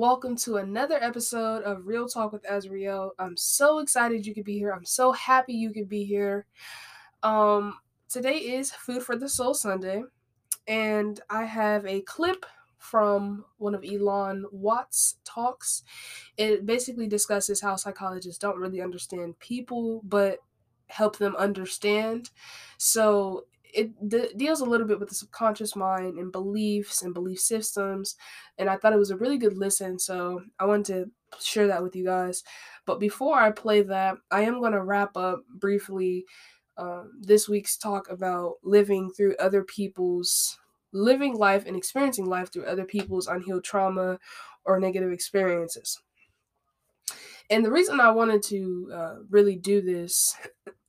welcome to another episode of Reail Talk with AzReail. I'm so excited you could be here. I'm so happy you could be here. Um, today is Food for the Soul Sunday, and I have a clip from one of Alan Watts' talks. It basically discusses how psychologists don't really understand people, but help them understand. So it deals a little bit with the subconscious mind and beliefs and belief systems and i thought it was a really good listen so i wanted to share that with you guys. But before i play that i am going to wrap up briefly um, this week's talk about living through other people's living life and experiencing life through other people's unhealed trauma or negative experiences. And the reason i wanted to uh, really do this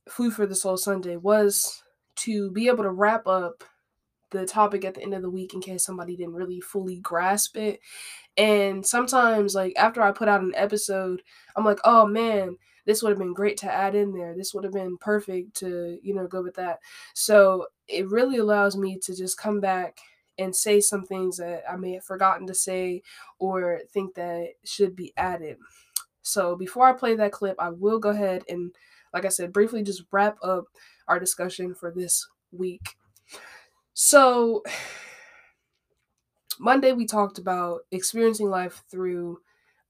food for the soul sunday was to be able to wrap up the topic at the end of the week in case somebody didn't really fully grasp it. And sometimes, like, after I put out an episode, I'm like, oh man, this would have been great to add in there. This would have been perfect to, you know, go with that. So it really allows me to just come back and say some things that I may have forgotten to say or think that should be added. So before I play that clip, I will go ahead and, like I said, briefly just wrap up our discussion for this week. So, Monday we talked about experiencing life through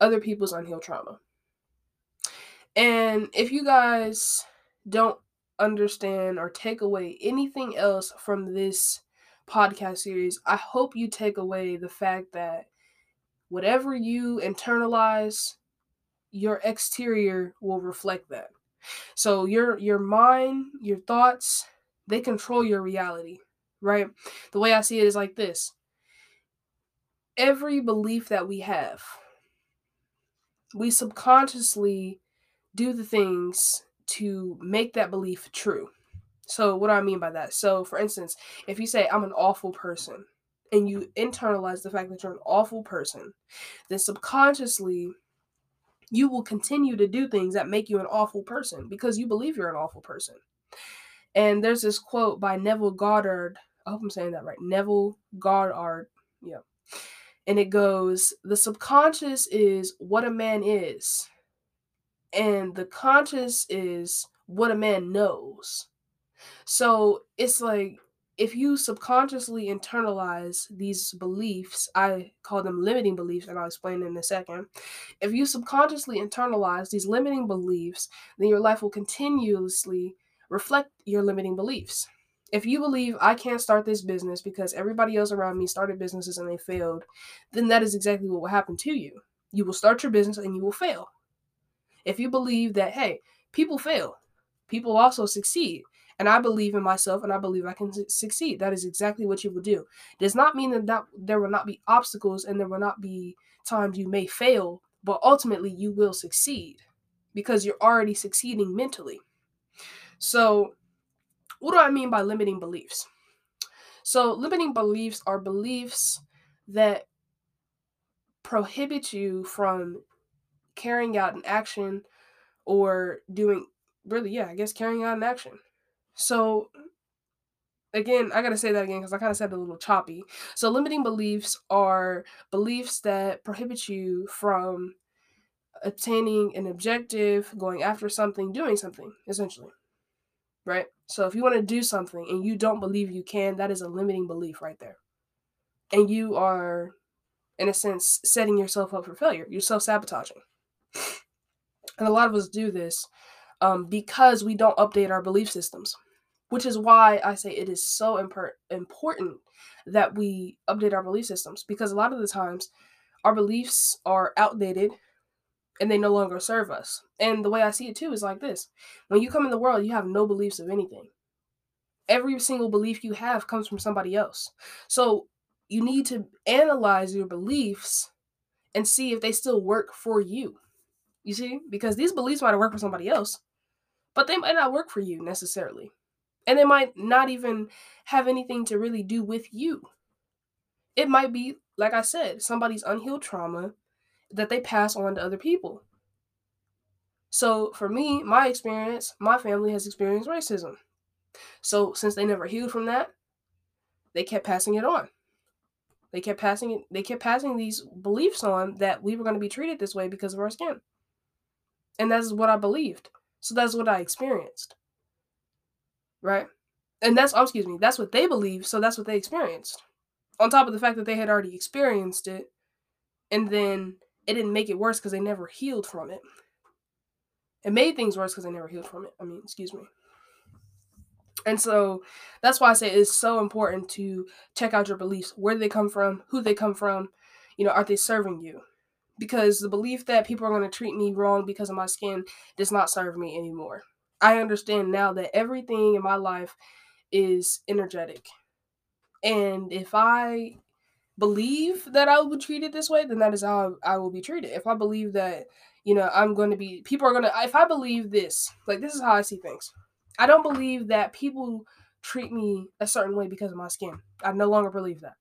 other people's unhealed trauma. And if you guys don't understand or take away anything else from this podcast series, I hope you take away the fact that whatever you internalize, your exterior will reflect that. So your your mind, your thoughts, they control your reality, right? The way I see it is like this. Every belief that we have, we subconsciously do the things to make that belief true. So what do I mean by that? So for instance, if you say I'm an awful person and you internalize the fact that you're an awful person, then subconsciously you will continue to do things that make you an awful person because you believe you're an awful person. And there's this quote by Neville Goddard. I hope I'm saying that right. Neville Goddard. Yeah. And it goes The subconscious is what a man is, and the conscious is what a man knows. So it's like if you subconsciously internalize these beliefs, I call them limiting beliefs, and I'll explain in a second. If you subconsciously internalize these limiting beliefs, then your life will continuously reflect your limiting beliefs. If you believe I can't start this business because everybody else around me started businesses and they failed, then that is exactly what will happen to you. You will start your business and you will fail. If you believe that, hey, people fail, people also succeed, and I believe in myself and I believe I can succeed. That is exactly what you will do. Does not mean that, that there will not be obstacles and there will not be times you may fail, but ultimately you will succeed because you're already succeeding mentally. So, what do I mean by limiting beliefs? So, limiting beliefs are beliefs that prohibit you from carrying out an action or doing really yeah i guess carrying out an action so again, I gotta say that again because I kind of said it a little choppy. So limiting beliefs are beliefs that prohibit you from obtaining an objective, going after something, doing something, essentially. Right? So if you want to do something and you don't believe you can, that is a limiting belief right there. And you are, in a sense, setting yourself up for failure. You're self sabotaging. And a lot of us do this um, because we don't update our belief systems, which is why I say it is so imper- important that we update our belief systems because a lot of the times our beliefs are outdated and they no longer serve us. And the way I see it too is like this when you come in the world, you have no beliefs of anything. Every single belief you have comes from somebody else. So you need to analyze your beliefs and see if they still work for you. You see? Because these beliefs might work for somebody else, but they might not work for you necessarily. And they might not even have anything to really do with you. It might be, like I said, somebody's unhealed trauma that they pass on to other people. So for me, my experience, my family has experienced racism. So since they never healed from that, they kept passing it on. They kept passing it. They kept passing these beliefs on that we were going to be treated this way because of our skin, and that's what I believed. So that's what I experienced, right? And that's oh, excuse me. That's what they believe, So that's what they experienced. On top of the fact that they had already experienced it, and then it didn't make it worse because they never healed from it. It made things worse because they never healed from it. I mean, excuse me. And so that's why I say it's so important to check out your beliefs. Where they come from? Who they come from? You know, are they serving you? Because the belief that people are going to treat me wrong because of my skin does not serve me anymore. I understand now that everything in my life is energetic. And if I believe that I will be treated this way, then that is how I will be treated. If I believe that, you know, I'm going to be, people are going to, if I believe this, like this is how I see things. I don't believe that people treat me a certain way because of my skin. I no longer believe that.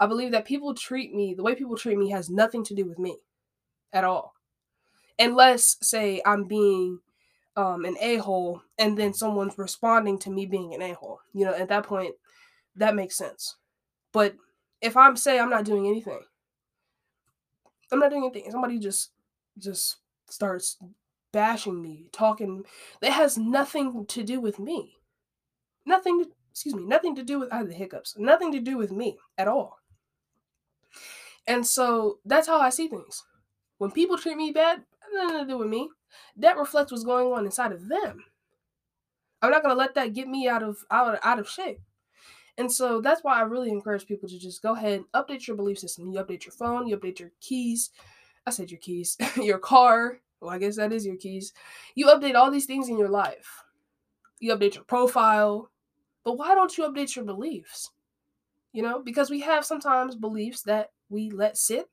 I believe that people treat me, the way people treat me has nothing to do with me at all. Unless, say, I'm being um, an a hole and then someone's responding to me being an a hole. You know, at that point, that makes sense. But if I'm say I'm not doing anything, I'm not doing anything. Somebody just just starts bashing me, talking that has nothing to do with me. Nothing to, excuse me, nothing to do with I have the hiccups. Nothing to do with me at all. And so that's how I see things. When people treat me bad, nothing to do with me. That reflects what's going on inside of them. I'm not gonna let that get me out of out, out of shape. And so that's why I really encourage people to just go ahead, and update your belief system. You update your phone, you update your keys. I said your keys, your car, well, I guess that is your keys. You update all these things in your life. You update your profile. But why don't you update your beliefs? You know, because we have sometimes beliefs that we let sit,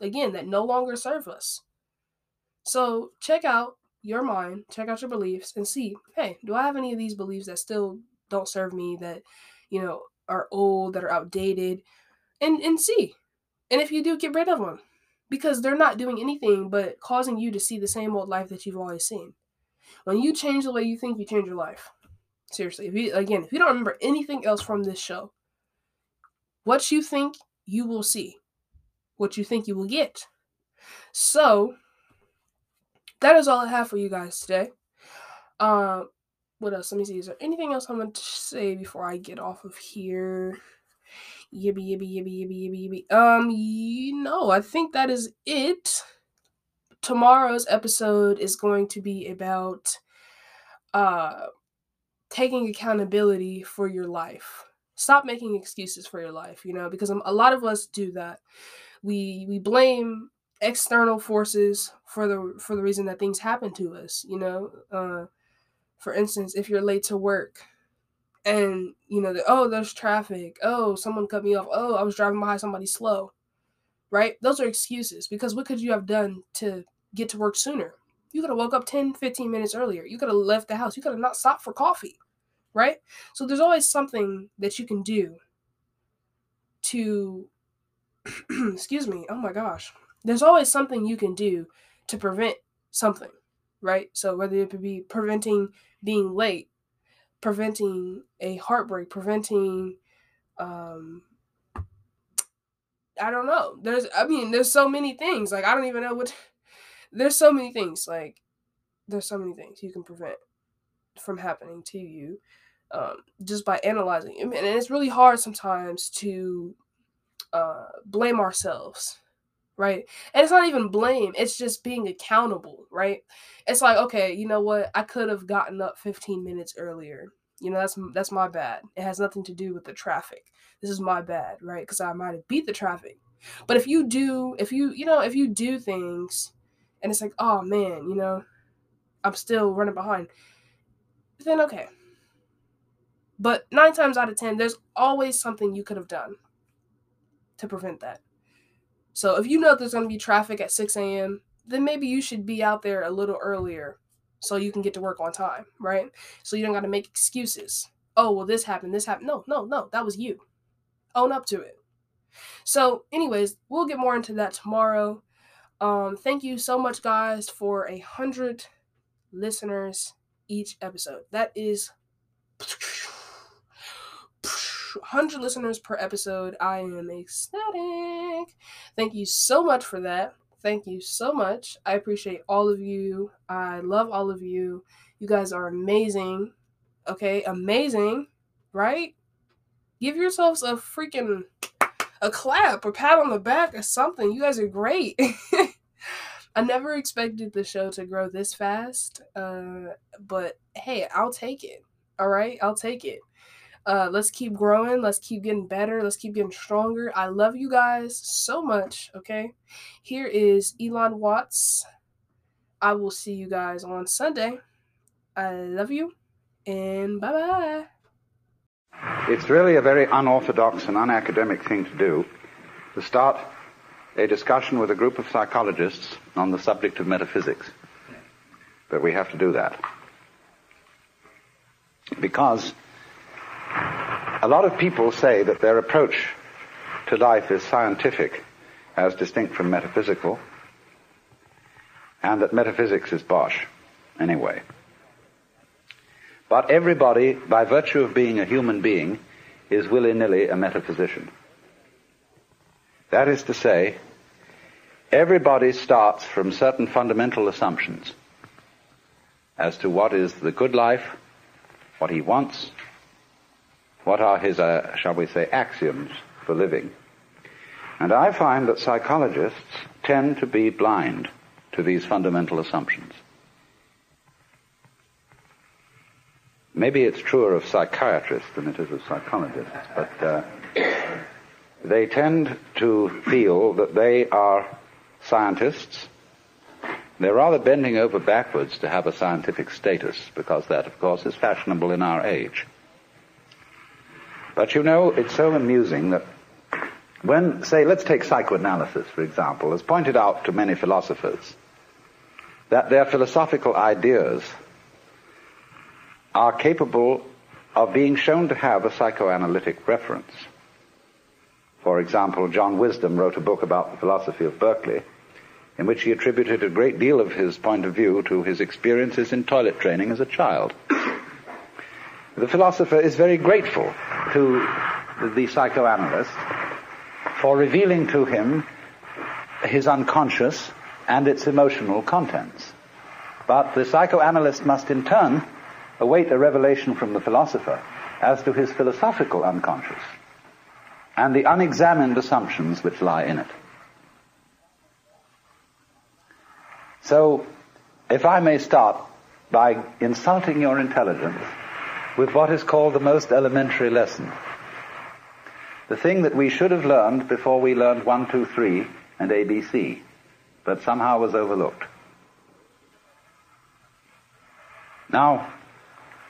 again, that no longer serve us. So check out your mind, check out your beliefs, and see hey, do I have any of these beliefs that still don't serve me, that, you know, are old, that are outdated? And, and see. And if you do, get rid of them because they're not doing anything but causing you to see the same old life that you've always seen. When you change the way you think, you change your life. Seriously, if you again, if you don't remember anything else from this show, what you think you will see, what you think you will get. So that is all I have for you guys today. Um, what else? Let me see. Is there anything else I'm going to say before I get off of here? Yibby, yibby, yibby, yibby, yibby, yibby. Um, you know, I think that is it. Tomorrow's episode is going to be about uh taking accountability for your life. Stop making excuses for your life, you know, because a lot of us do that. We we blame external forces for the for the reason that things happen to us, you know. Uh for instance, if you're late to work, and you know, the, oh, there's traffic. Oh, someone cut me off. Oh, I was driving behind somebody slow. Right? Those are excuses because what could you have done to get to work sooner? You could have woke up 10, 15 minutes earlier. You could have left the house. You could have not stopped for coffee. Right? So there's always something that you can do to excuse me. Oh my gosh. There's always something you can do to prevent something, right? So whether it be preventing being late preventing a heartbreak, preventing um I don't know. There's I mean, there's so many things. Like I don't even know what there's so many things. Like there's so many things you can prevent from happening to you um, just by analyzing. And it's really hard sometimes to uh, blame ourselves right? And it's not even blame, it's just being accountable, right? It's like, okay, you know what? I could have gotten up 15 minutes earlier. You know, that's that's my bad. It has nothing to do with the traffic. This is my bad, right? Cuz I might have beat the traffic. But if you do, if you, you know, if you do things and it's like, "Oh man, you know, I'm still running behind." Then okay. But 9 times out of 10, there's always something you could have done to prevent that. So if you know there's going to be traffic at 6 a.m., then maybe you should be out there a little earlier so you can get to work on time, right? So you don't got to make excuses. Oh, well, this happened, this happened. No, no, no, that was you. Own up to it. So, anyways, we'll get more into that tomorrow. Um, thank you so much, guys, for a hundred listeners each episode. That is 100 listeners per episode. I am ecstatic. Thank you so much for that. Thank you so much. I appreciate all of you. I love all of you. You guys are amazing. Okay, amazing, right? Give yourselves a freaking a clap or pat on the back or something. You guys are great. I never expected the show to grow this fast, uh, but hey, I'll take it. All right, I'll take it. Uh, let's keep growing. Let's keep getting better. Let's keep getting stronger. I love you guys so much. Okay, here is Alan Watts. I will see you guys on Sunday. I love you, and bye bye. It's really a very unorthodox and unacademic thing to do to start a discussion with a group of psychologists on the subject of metaphysics. But we have to do that. Because a lot of people say that their approach to life is scientific as distinct from metaphysical, and that metaphysics is bosh anyway. But everybody, by virtue of being a human being, is willy-nilly a metaphysician. That is to say, everybody starts from certain fundamental assumptions as to what is the good life, what he wants, what are his, uh, shall we say, axioms for living. And I find that psychologists tend to be blind to these fundamental assumptions. Maybe it's truer of psychiatrists than it is of psychologists, but uh, they tend to feel that they are scientists. They're rather bending over backwards to have a scientific status, because that, of course, is fashionable in our age. But you know, it's so amusing that when, say, let's take psychoanalysis, for example, as pointed out to many philosophers, that their philosophical ideas are capable of being shown to have a psychoanalytic reference. For example, John Wisdom wrote a book about the philosophy of Berkeley, in which he attributed a great deal of his point of view to his experiences in toilet training as a child. The philosopher is very grateful to the psychoanalyst for revealing to him his unconscious and its emotional contents. But the psychoanalyst must in turn await a revelation from the philosopher as to his philosophical unconscious and the unexamined assumptions which lie in it. So, if I may start by insulting your intelligence with what is called the most elementary lesson, the thing that we should have learned before we learned 1, 2, 3 and ABC, but somehow was overlooked. Now,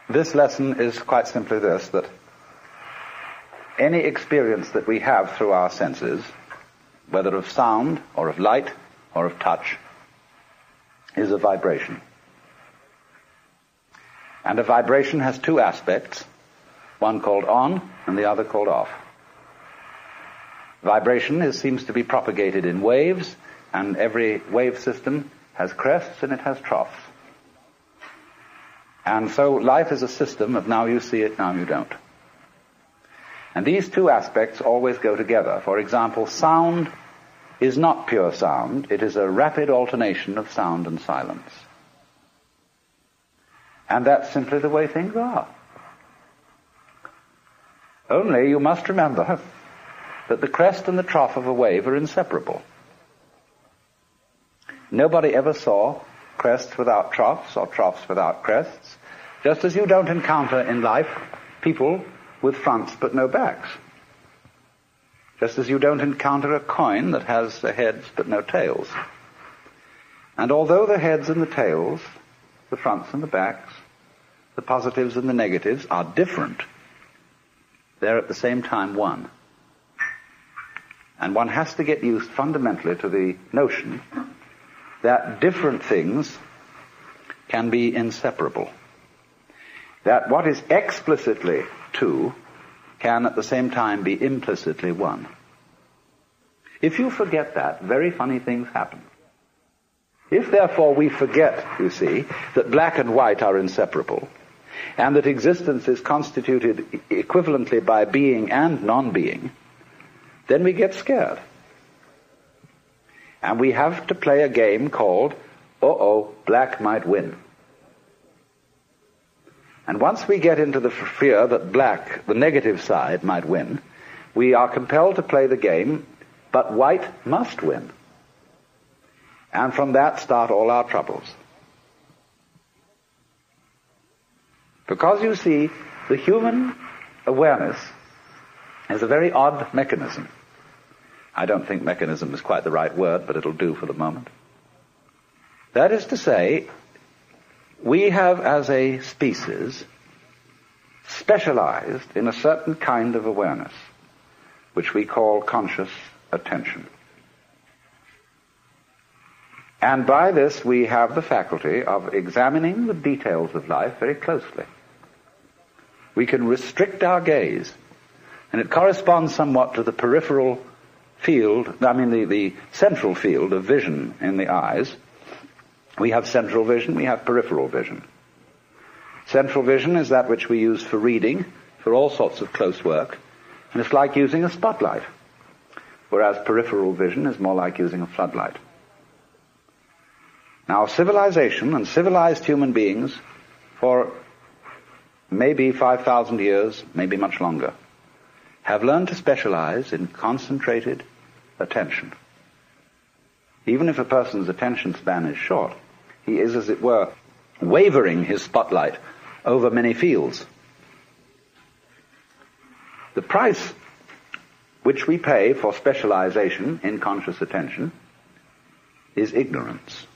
this lesson is quite simply this, that any experience that we have through our senses, whether of sound or of light or of touch, is a vibration. And a vibration has two aspects, one called on and the other called off. Vibration is, seems to be propagated in waves, and every wave system has crests and it has troughs. And so life is a system of now you see it, now you don't. And these two aspects always go together. For example, sound is not pure sound, it is a rapid alternation of sound and silence. And that's simply the way things are. Only you must remember that the crest and the trough of a wave are inseparable. Nobody ever saw crests without troughs or troughs without crests, just as you don't encounter in life people with fronts but no backs. Just as you don't encounter a coin that has the heads but no tails. And although the heads and the tails, the fronts and the backs, the positives and the negatives are different, they're at the same time one. And one has to get used fundamentally to the notion that different things can be inseparable. That what is explicitly two can at the same time be implicitly one. If you forget that, very funny things happen. If therefore we forget, you see, that black and white are inseparable, and that existence is constituted equivalently by being and non-being, then we get scared. And we have to play a game called, uh-oh, black might win. And once we get into the fear that black, the negative side, might win, we are compelled to play the game, but white must win. And from that start all our troubles. Because you see, the human awareness is a very odd mechanism. I don't think mechanism is quite the right word, but it'll do for the moment. That is to say, we have as a species specialized in a certain kind of awareness, which we call conscious attention. And by this we have the faculty of examining the details of life very closely. We can restrict our gaze, and it corresponds somewhat to the peripheral field, I mean the, the central field of vision in the eyes. We have central vision, we have peripheral vision. Central vision is that which we use for reading, for all sorts of close work, and it's like using a spotlight, whereas peripheral vision is more like using a floodlight. Now, civilization and civilized human beings for maybe 5,000 years, maybe much longer, have learned to specialize in concentrated attention. Even if a person's attention span is short, he is, as it were, wavering his spotlight over many fields. The price which we pay for specialization in conscious attention is ignorance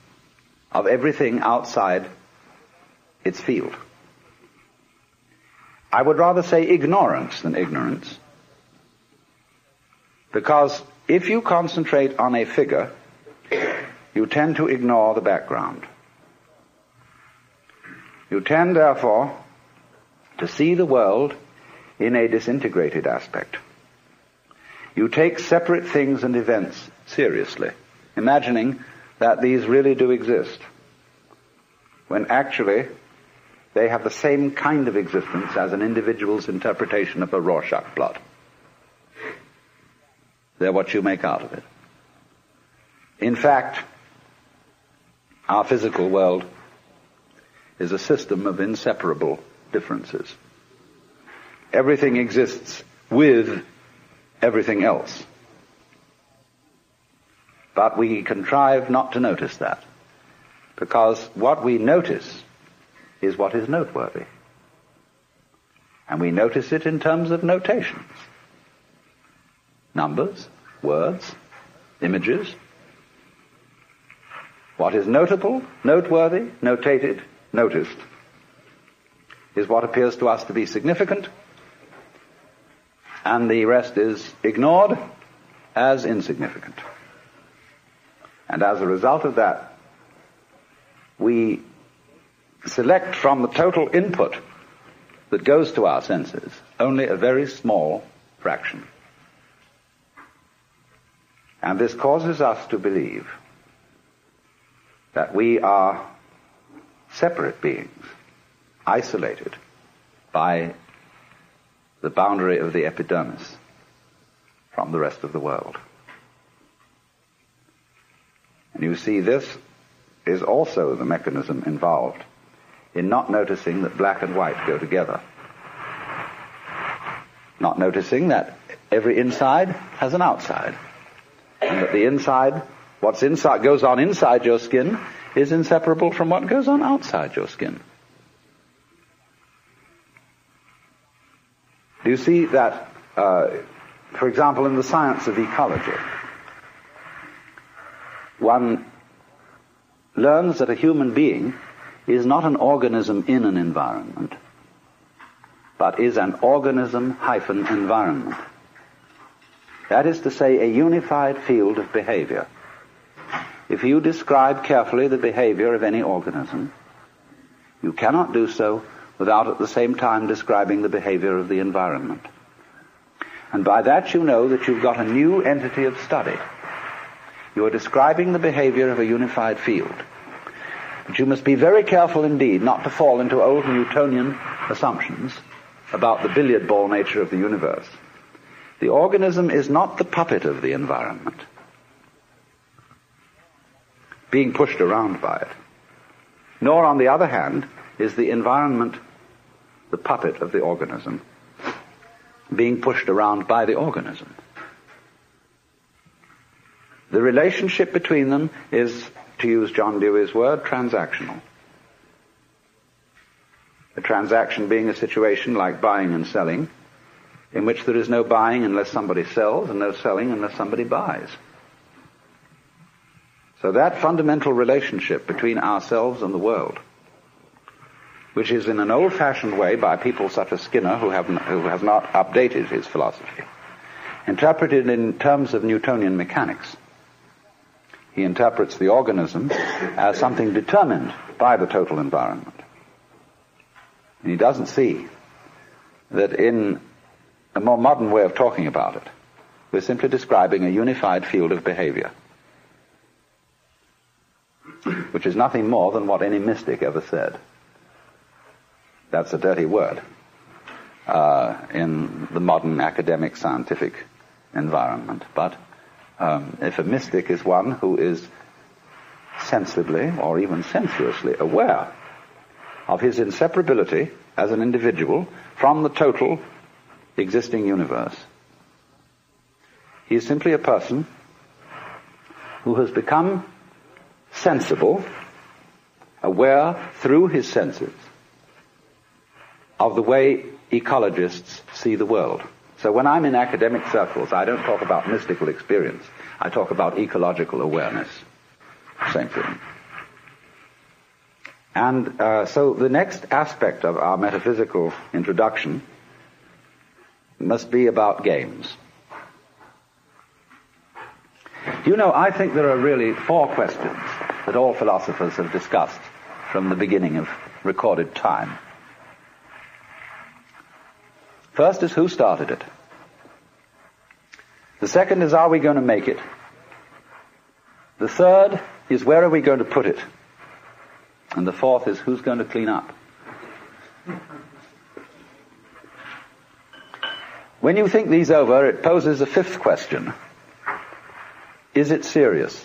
of everything outside its field. I would rather say ignorance than ignorance. Because if you concentrate on a figure, you tend to ignore the background. You tend, therefore, to see the world in a disintegrated aspect. You take separate things and events seriously, imagining that these really do exist, when actually they have the same kind of existence as an individual's interpretation of a Rorschach blot. They're what you make out of it. In fact, our physical world is a system of inseparable differences. Everything exists with everything else. But we contrive not to notice that. Because what we notice is what is noteworthy. And we notice it in terms of notations. Numbers, words, images. What is notable, noteworthy, notated, noticed is what appears to us to be significant, and the rest is ignored as insignificant. And as a result of that, we select from the total input that goes to our senses only a very small fraction. And this causes us to believe that we are separate beings, isolated by the boundary of the epidermis from the rest of the world. And you see, this is also the mechanism involved in not noticing that black and white go together. Not noticing that every inside has an outside. And that the inside, what's inside, goes on inside your skin is inseparable from what goes on outside your skin. Do you see that, uh, for example, in the science of ecology, one learns that a human being is not an organism in an environment, but is an organism hyphen environment. That is to say, a unified field of behavior. If you describe carefully the behavior of any organism, you cannot do so without at the same time describing the behavior of the environment. And by that you know that you've got a new entity of study. You are describing the behavior of a unified field. But you must be very careful indeed not to fall into old Newtonian assumptions about the billiard ball nature of the universe, the organism is not the puppet of the environment, being pushed around by it. Nor, on the other hand, is the environment the puppet of the organism, being pushed around by the organism. The relationship between them is, to use John Dewey's word, transactional. A transaction being a situation like buying and selling, in which there is no buying unless somebody sells and no selling unless somebody buys. So that fundamental relationship between ourselves and the world, which is in an old-fashioned way by people such as Skinner, who, have, who has not updated his philosophy, interpreted in terms of Newtonian mechanics. He interprets the organism as something determined by the total environment. And he doesn't see that in a more modern way of talking about it, we're simply describing a unified field of behavior, which is nothing more than what any mystic ever said. That's a dirty word uh, in the modern academic scientific environment. But um, if a mystic is one who is sensibly or even sensuously aware of his inseparability as an individual from the total existing universe. He is simply a person who has become sensible, aware through his senses of the way ecologists see the world. So when I'm in academic circles, I don't talk about mystical experience. I talk about ecological awareness. Same thing. And uh, so the next aspect of our metaphysical introduction must be about games. You know, I think there are really four questions that all philosophers have discussed from the beginning of recorded time. First is who started it? The second is are we going to make it? The third is where are we going to put it? And the fourth is who's going to clean up? When you think these over, it poses a fifth question. Is it serious?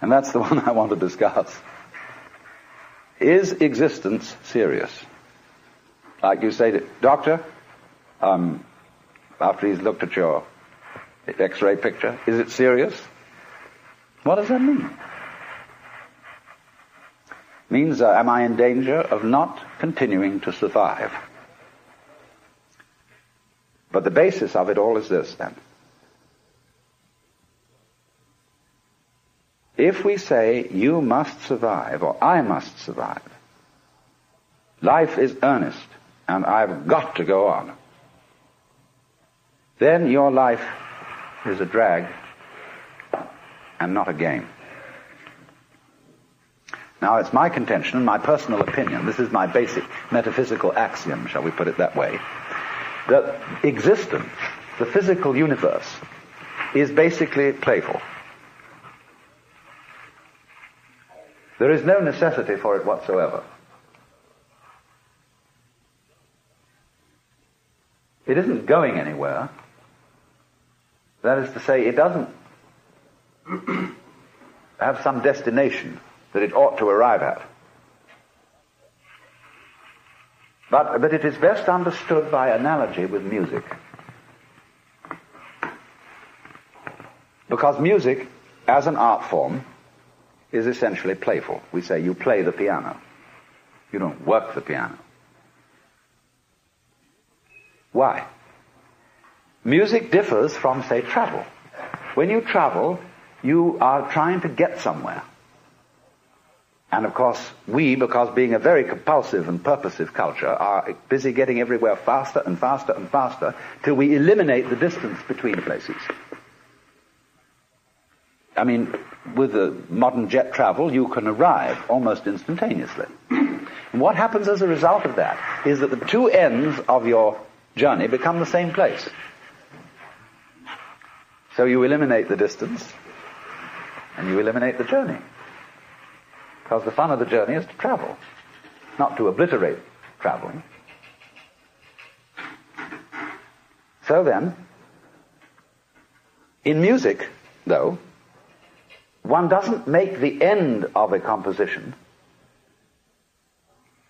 And that's the one I want to discuss. Is existence serious? Like you say, to, Doctor, um, after he's looked at your x-ray picture, is it serious? What does that mean? means uh, am I in danger of not continuing to survive? But the basis of it all is this then. If we say you must survive or I must survive, life is earnest and I've got to go on, then your life is a drag and not a game. Now, it's my contention my personal opinion, this is my basic metaphysical axiom, shall we put it that way, that existence, the physical universe, is basically playful. There is no necessity for it whatsoever. It isn't going anywhere. That is to say, it doesn't have some destination that it ought to arrive at. But, but it is best understood by analogy with music. Because music, as an art form, is essentially playful. We say you play the piano. You don't work the piano. Why? Music differs from, say, travel. When you travel, you are trying to get somewhere. And of course, we, because being a very compulsive and purposive culture, are busy getting everywhere faster and faster and faster till we eliminate the distance between places. I mean, with the modern jet travel, you can arrive almost instantaneously. And what happens as a result of that is that the two ends of your journey become the same place. So you eliminate the distance and you eliminate the journey. Because the fun of the journey is to travel. not to obliterate traveling. So then, in music, though, one doesn't make the end of a composition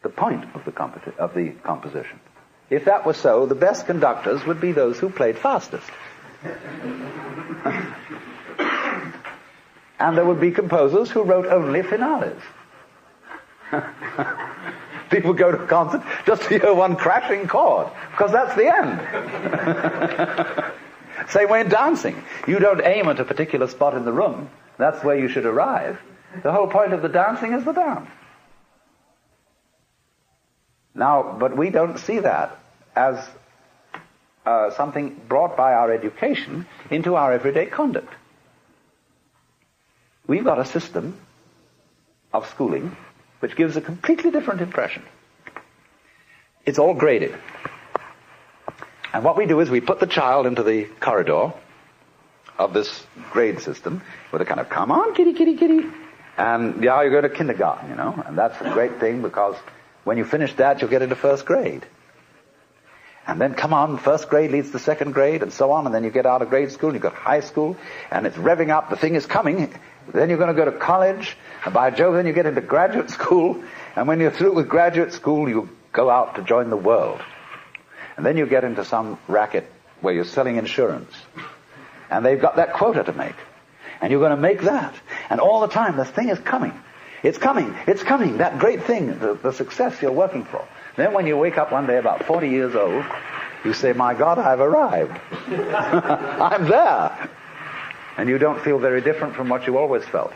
the point of the, of the composition. If that were so, the best conductors would be those who played fastest. and there would be composers who wrote only finales. People go to a concert just to hear one crashing chord, because that's the end. Same way in dancing. You don't aim at a particular spot in the room. That's where you should arrive. The whole point of the dancing is the dance. Now, but we don't see that as uh, something brought by our education into our everyday conduct. We've got a system of schooling which gives a completely different impression. It's all graded. And what we do is we put the child into the corridor of this grade system with a kind of, come on, kitty, kitty, kitty. And yeah, you go to kindergarten, you know, and that's a great thing because when you finish that, you'll get into first grade. And then come on, first grade leads to second grade and so on, and then you get out of grade school, and you've got high school, and it's revving up, the thing is coming, then you're going to go to college, and by Jove, then you get into graduate school, and when you're through with graduate school, you go out to join the world. And then you get into some racket where you're selling insurance. And they've got that quota to make. And you're going to make that. And all the time, this thing is coming. It's coming. It's coming. That great thing, the, the success you're working for. Then when you wake up one day about 40 years old, you say, my God, I've arrived. I'm there. And you don't feel very different from what you always felt.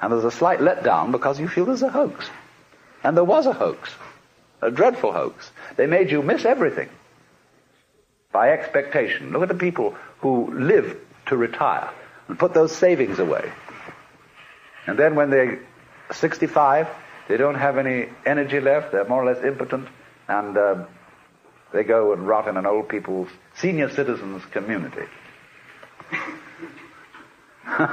And there's a slight letdown because you feel there's a hoax. And there was a hoax. A dreadful hoax. They made you miss everything by expectation. Look at the people who live to retire and put those savings away. And then when they're 65, they don't have any energy left, they're more or less impotent, and uh, they go and rot in an old people's senior citizens community.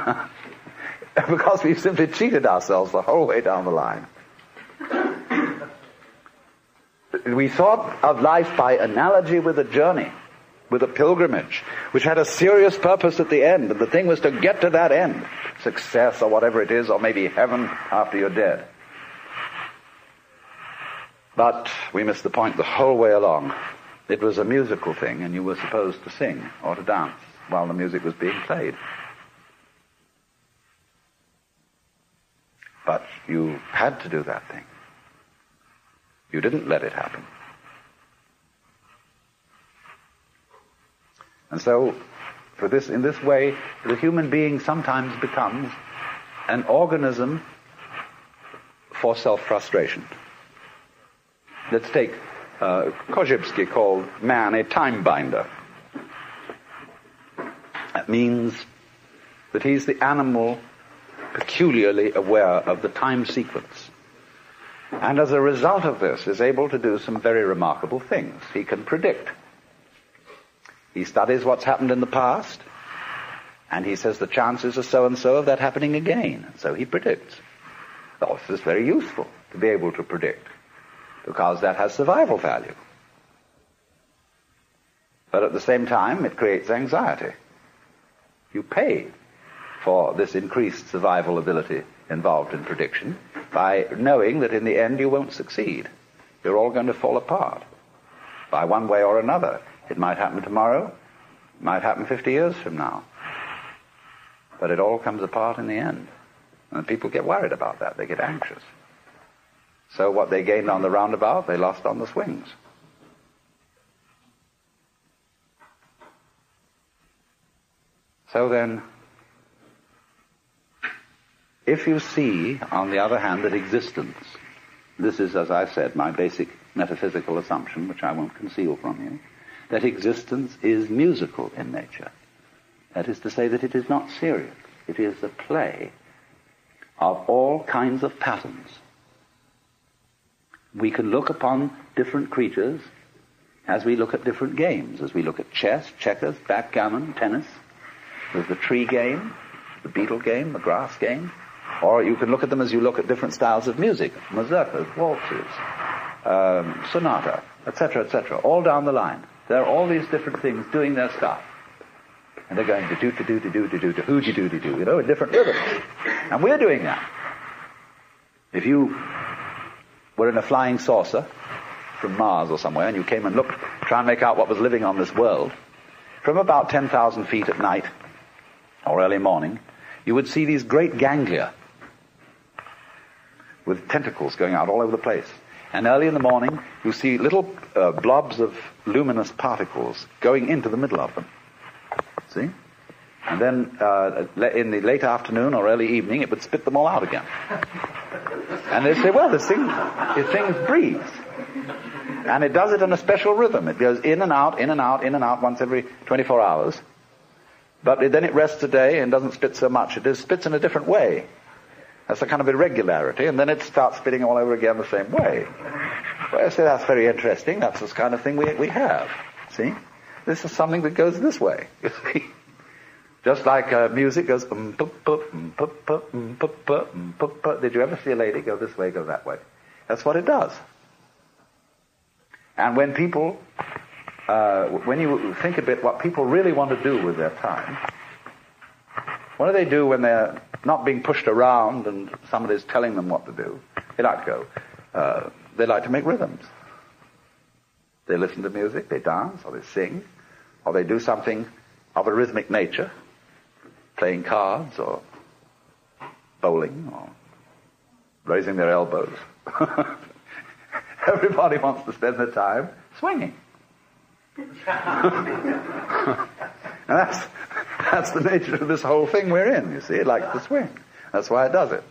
because we've simply cheated ourselves the whole way down the line. We thought of life by analogy with a journey, with a pilgrimage, which had a serious purpose at the end, and the thing was to get to that end. Success or whatever it is, or maybe heaven after you're dead. But we missed the point the whole way along. It was a musical thing, and you were supposed to sing or to dance while the music was being played. But you had to do that thing. You didn't let it happen. And so, for this, in this way, the human being sometimes becomes an organism for self-frustration. Let's take uh, called man a time binder. That means that he's the animal peculiarly aware of the time sequence. And as a result of this is able to do some very remarkable things. He can predict. He studies what's happened in the past, and he says the chances are so and so of that happening again. So he predicts. Well, this is very useful to be able to predict, because that has survival value. But at the same time, it creates anxiety. You pay for this increased survival ability involved in prediction by knowing that in the end you won't succeed. You're all going to fall apart by one way or another. It might happen tomorrow, it might happen 50 years from now. But it all comes apart in the end. And people get worried about that. They get anxious. So what they gained on the roundabout, they lost on the swings. So then, if you see, on the other hand, that existence, this is, as I said, my basic metaphysical assumption, which I won't conceal from you, that existence is musical in nature. That is to say that it is not serious. It is the play of all kinds of patterns. We can look upon different creatures as we look at different games, as we look at chess, checkers, backgammon, tennis. There's the tree game, the beetle game, the grass game Or you can look at them as you look at different styles of music, mazurkas, waltzes, um, sonata, etc., etc., all down the line. There are all these different things doing their stuff. And they're going to do to do to do to do to who do do to do, you know, in different rhythms. And we're doing that. If you were in a flying saucer from Mars or somewhere and you came and looked, try and make out what was living on this world, from about 10,000 feet at night or early morning, you would see these great ganglia with tentacles going out all over the place. And early in the morning, you see little uh, blobs of luminous particles going into the middle of them. See? And then uh, in the late afternoon or early evening, it would spit them all out again. And they say, well, this thing, this thing breathes. And it does it in a special rhythm. It goes in and out, in and out, in and out once every 24 hours. But then it rests a day and doesn't spit so much. It spits in a different way. That's a kind of irregularity, and then it starts spitting all over again the same way. Well, I say that's very interesting. That's this kind of thing we, we have. See? This is something that goes this way, you see? Just like uh, music goes, did you ever see a lady go this way, go that way? That's what it does. And when people, uh, when you think a bit what people really want to do with their time, what do they do when they're not being pushed around and somebody's telling them what to do? They like to go, uh, they like to make rhythms. They listen to music, they dance, or they sing, or they do something of a rhythmic nature, playing cards, or bowling, or raising their elbows. Everybody wants to spend their time swinging. and that's, that's the nature of this whole thing we're in, you see. It likes to swing. That's why it does it.